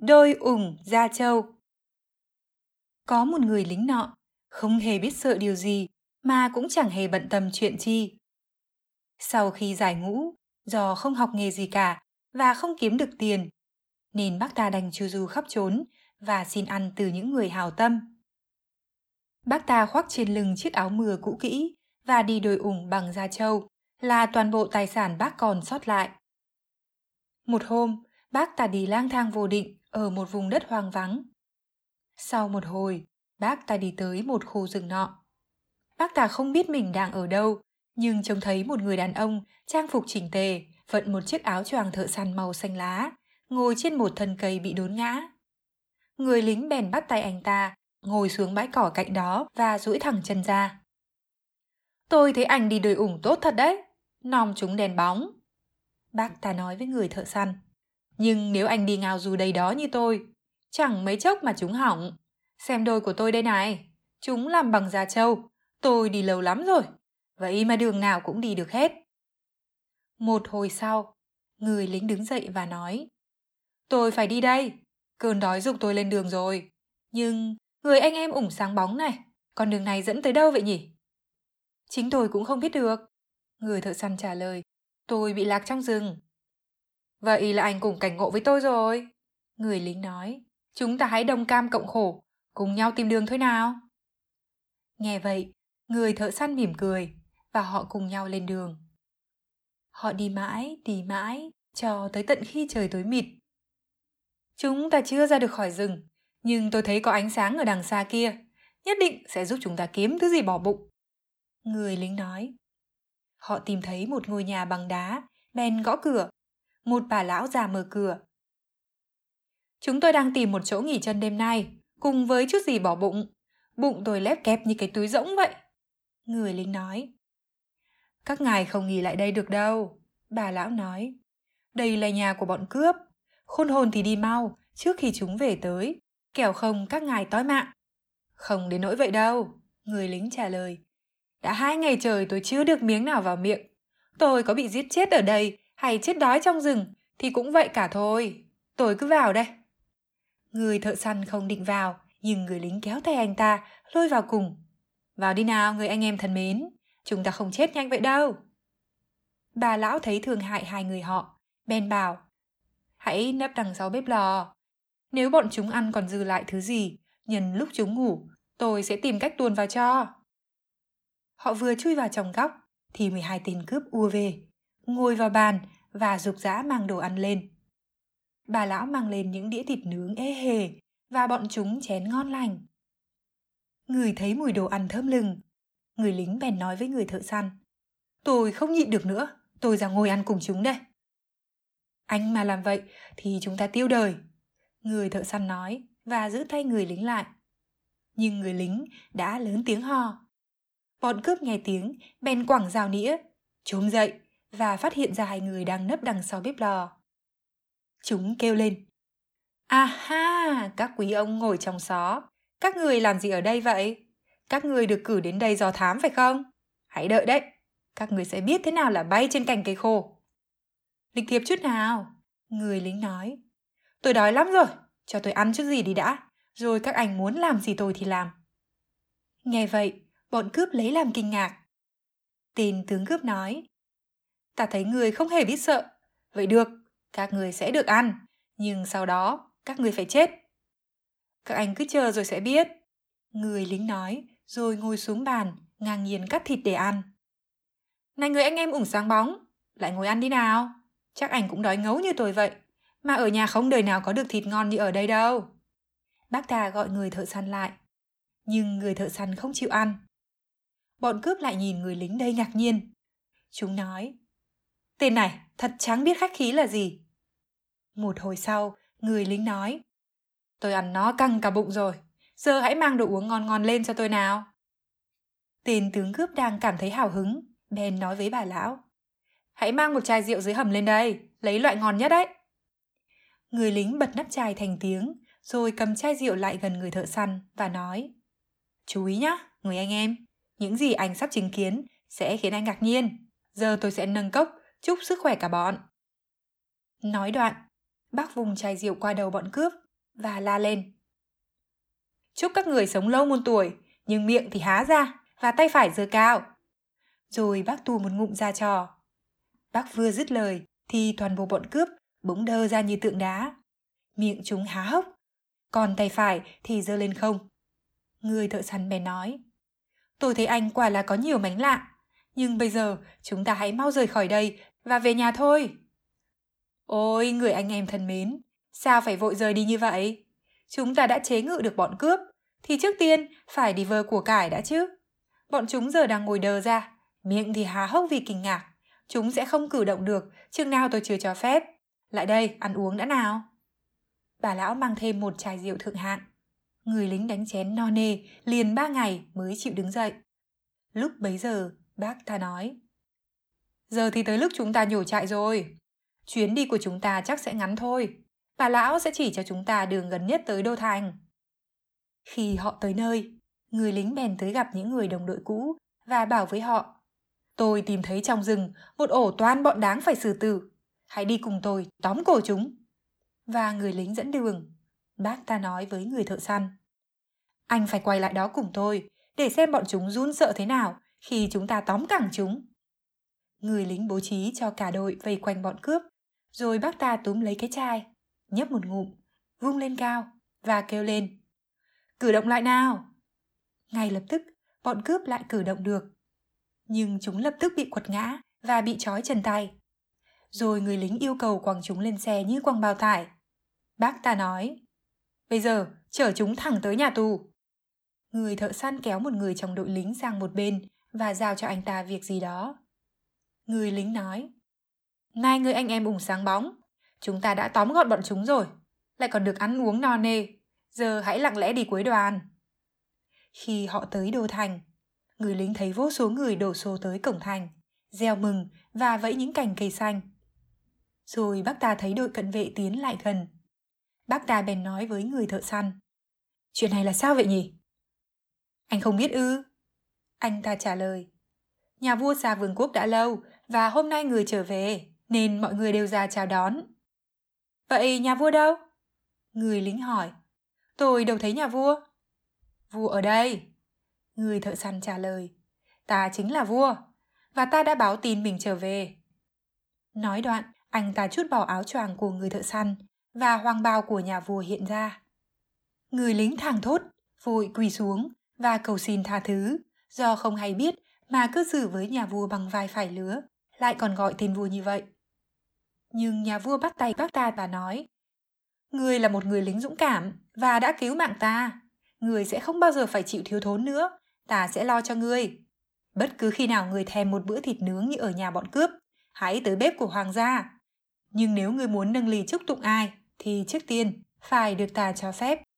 Đôi ủng Gia Châu Có một người lính nọ, không hề biết sợ điều gì, mà cũng chẳng hề bận tâm chuyện chi. Sau khi giải ngũ, do không học nghề gì cả và không kiếm được tiền, nên bác ta đành chu du khắp trốn và xin ăn từ những người hào tâm. Bác ta khoác trên lưng chiếc áo mưa cũ kỹ và đi đôi ủng bằng da trâu, là toàn bộ tài sản bác còn sót lại. Một hôm, bác ta đi lang thang vô định ở một vùng đất hoang vắng. Sau một hồi, bác ta đi tới một khu rừng nọ. Bác ta không biết mình đang ở đâu, nhưng trông thấy một người đàn ông trang phục chỉnh tề, vận một chiếc áo choàng thợ săn màu xanh lá, ngồi trên một thân cây bị đốn ngã. Người lính bèn bắt tay anh ta, ngồi xuống bãi cỏ cạnh đó và duỗi thẳng chân ra. Tôi thấy anh đi đời ủng tốt thật đấy, nòng chúng đèn bóng. Bác ta nói với người thợ săn. Nhưng nếu anh đi ngao dù đầy đó như tôi, chẳng mấy chốc mà chúng hỏng. Xem đôi của tôi đây này, chúng làm bằng da trâu, tôi đi lâu lắm rồi, vậy mà đường nào cũng đi được hết. Một hồi sau, người lính đứng dậy và nói, tôi phải đi đây, cơn đói dục tôi lên đường rồi. Nhưng người anh em ủng sáng bóng này, con đường này dẫn tới đâu vậy nhỉ? Chính tôi cũng không biết được. Người thợ săn trả lời, tôi bị lạc trong rừng. Vậy là anh cùng cảnh ngộ với tôi rồi. Người lính nói, chúng ta hãy đồng cam cộng khổ, cùng nhau tìm đường thôi nào. Nghe vậy, người thợ săn mỉm cười và họ cùng nhau lên đường. Họ đi mãi, đi mãi, cho tới tận khi trời tối mịt. Chúng ta chưa ra được khỏi rừng, nhưng tôi thấy có ánh sáng ở đằng xa kia, nhất định sẽ giúp chúng ta kiếm thứ gì bỏ bụng. Người lính nói. Họ tìm thấy một ngôi nhà bằng đá, bèn gõ cửa. Một bà lão già mở cửa. Chúng tôi đang tìm một chỗ nghỉ chân đêm nay, cùng với chút gì bỏ bụng. Bụng tôi lép kép như cái túi rỗng vậy. Người lính nói. Các ngài không nghỉ lại đây được đâu, bà lão nói. Đây là nhà của bọn cướp. Khôn hồn thì đi mau, trước khi chúng về tới. Kẻo không các ngài tối mạng. Không đến nỗi vậy đâu, người lính trả lời. Đã hai ngày trời tôi chưa được miếng nào vào miệng. Tôi có bị giết chết ở đây hay chết đói trong rừng thì cũng vậy cả thôi. Tôi cứ vào đây. Người thợ săn không định vào, nhưng người lính kéo tay anh ta, lôi vào cùng. Vào đi nào, người anh em thân mến. Chúng ta không chết nhanh vậy đâu. Bà lão thấy thương hại hai người họ, bèn bảo. Hãy nấp đằng sau bếp lò. Nếu bọn chúng ăn còn dư lại thứ gì, nhân lúc chúng ngủ, tôi sẽ tìm cách tuồn vào cho. Họ vừa chui vào trong góc thì 12 tên cướp ua về, ngồi vào bàn và dục dã mang đồ ăn lên. Bà lão mang lên những đĩa thịt nướng ê hề và bọn chúng chén ngon lành. Người thấy mùi đồ ăn thơm lừng, người lính bèn nói với người thợ săn. Tôi không nhịn được nữa, tôi ra ngồi ăn cùng chúng đây. Anh mà làm vậy thì chúng ta tiêu đời. Người thợ săn nói và giữ tay người lính lại. Nhưng người lính đã lớn tiếng hò. Bọn cướp nghe tiếng, bèn quẳng rào nĩa, trốn dậy và phát hiện ra hai người đang nấp đằng sau bếp lò. Chúng kêu lên. À ha, các quý ông ngồi trong xó. Các người làm gì ở đây vậy? Các người được cử đến đây dò thám phải không? Hãy đợi đấy, các người sẽ biết thế nào là bay trên cành cây khô. Lịch thiệp chút nào, người lính nói. Tôi đói lắm rồi, cho tôi ăn chút gì đi đã, rồi các anh muốn làm gì tôi thì làm. Nghe vậy, bọn cướp lấy làm kinh ngạc. Tên tướng cướp nói, ta thấy người không hề biết sợ. Vậy được, các người sẽ được ăn, nhưng sau đó các người phải chết. Các anh cứ chờ rồi sẽ biết. Người lính nói, rồi ngồi xuống bàn, ngang nhiên cắt thịt để ăn. Này người anh em ủng sáng bóng, lại ngồi ăn đi nào. Chắc anh cũng đói ngấu như tôi vậy, mà ở nhà không đời nào có được thịt ngon như ở đây đâu. Bác ta gọi người thợ săn lại, nhưng người thợ săn không chịu ăn bọn cướp lại nhìn người lính đây ngạc nhiên. Chúng nói, tên này thật chẳng biết khách khí là gì. Một hồi sau, người lính nói, tôi ăn nó căng cả bụng rồi, giờ hãy mang đồ uống ngon ngon lên cho tôi nào. Tên tướng cướp đang cảm thấy hào hứng, bèn nói với bà lão. Hãy mang một chai rượu dưới hầm lên đây, lấy loại ngon nhất đấy. Người lính bật nắp chai thành tiếng, rồi cầm chai rượu lại gần người thợ săn và nói. Chú ý nhá, người anh em, những gì anh sắp chứng kiến sẽ khiến anh ngạc nhiên. Giờ tôi sẽ nâng cốc, chúc sức khỏe cả bọn. Nói đoạn, bác vùng chai rượu qua đầu bọn cướp và la lên. Chúc các người sống lâu muôn tuổi, nhưng miệng thì há ra và tay phải giơ cao. Rồi bác tu một ngụm ra trò. Bác vừa dứt lời thì toàn bộ bọn cướp bỗng đơ ra như tượng đá. Miệng chúng há hốc, còn tay phải thì giơ lên không. Người thợ săn bèn nói, tôi thấy anh quả là có nhiều mánh lạ, nhưng bây giờ chúng ta hãy mau rời khỏi đây và về nhà thôi. Ôi, người anh em thân mến, sao phải vội rời đi như vậy? Chúng ta đã chế ngự được bọn cướp, thì trước tiên phải đi vơ của cải đã chứ. Bọn chúng giờ đang ngồi đờ ra, miệng thì há hốc vì kinh ngạc. Chúng sẽ không cử động được, chừng nào tôi chưa cho phép. Lại đây, ăn uống đã nào. Bà lão mang thêm một chai rượu thượng hạng. Người lính đánh chén no nê, liền ba ngày mới chịu đứng dậy. Lúc bấy giờ, bác ta nói. Giờ thì tới lúc chúng ta nhổ trại rồi. Chuyến đi của chúng ta chắc sẽ ngắn thôi. Bà lão sẽ chỉ cho chúng ta đường gần nhất tới Đô Thành. Khi họ tới nơi, người lính bèn tới gặp những người đồng đội cũ và bảo với họ Tôi tìm thấy trong rừng một ổ toan bọn đáng phải xử tử. Hãy đi cùng tôi tóm cổ chúng. Và người lính dẫn đường. Bác ta nói với người thợ săn. Anh phải quay lại đó cùng tôi để xem bọn chúng run sợ thế nào khi chúng ta tóm cẳng chúng. Người lính bố trí cho cả đội vây quanh bọn cướp, rồi bác ta túm lấy cái chai, nhấp một ngụm, vung lên cao và kêu lên. Cử động lại nào! Ngay lập tức, bọn cướp lại cử động được. Nhưng chúng lập tức bị quật ngã và bị trói chân tay. Rồi người lính yêu cầu quăng chúng lên xe như quăng bao tải. Bác ta nói, bây giờ chở chúng thẳng tới nhà tù. Người thợ săn kéo một người trong đội lính sang một bên và giao cho anh ta việc gì đó. Người lính nói, nay người anh em ủng sáng bóng, chúng ta đã tóm gọn bọn chúng rồi, lại còn được ăn uống no nê, giờ hãy lặng lẽ đi cuối đoàn. Khi họ tới đô thành, người lính thấy vô số người đổ xô tới cổng thành, reo mừng và vẫy những cành cây xanh. Rồi bác ta thấy đội cận vệ tiến lại gần. Bác ta bèn nói với người thợ săn. Chuyện này là sao vậy nhỉ? Anh không biết ư? Anh ta trả lời. Nhà vua xa vương quốc đã lâu và hôm nay người trở về nên mọi người đều ra chào đón. Vậy nhà vua đâu? Người lính hỏi. Tôi đâu thấy nhà vua. Vua ở đây. Người thợ săn trả lời. Ta chính là vua và ta đã báo tin mình trở về. Nói đoạn, anh ta chút bỏ áo choàng của người thợ săn và hoàng bào của nhà vua hiện ra. Người lính thảng thốt, vội quỳ xuống và cầu xin tha thứ, do không hay biết mà cứ xử với nhà vua bằng vai phải lứa, lại còn gọi tên vua như vậy. Nhưng nhà vua bắt tay bác ta và nói, Người là một người lính dũng cảm và đã cứu mạng ta. Người sẽ không bao giờ phải chịu thiếu thốn nữa, ta sẽ lo cho ngươi. Bất cứ khi nào người thèm một bữa thịt nướng như ở nhà bọn cướp, hãy tới bếp của hoàng gia. Nhưng nếu người muốn nâng ly chúc tụng ai, thì trước tiên phải được ta cho phép.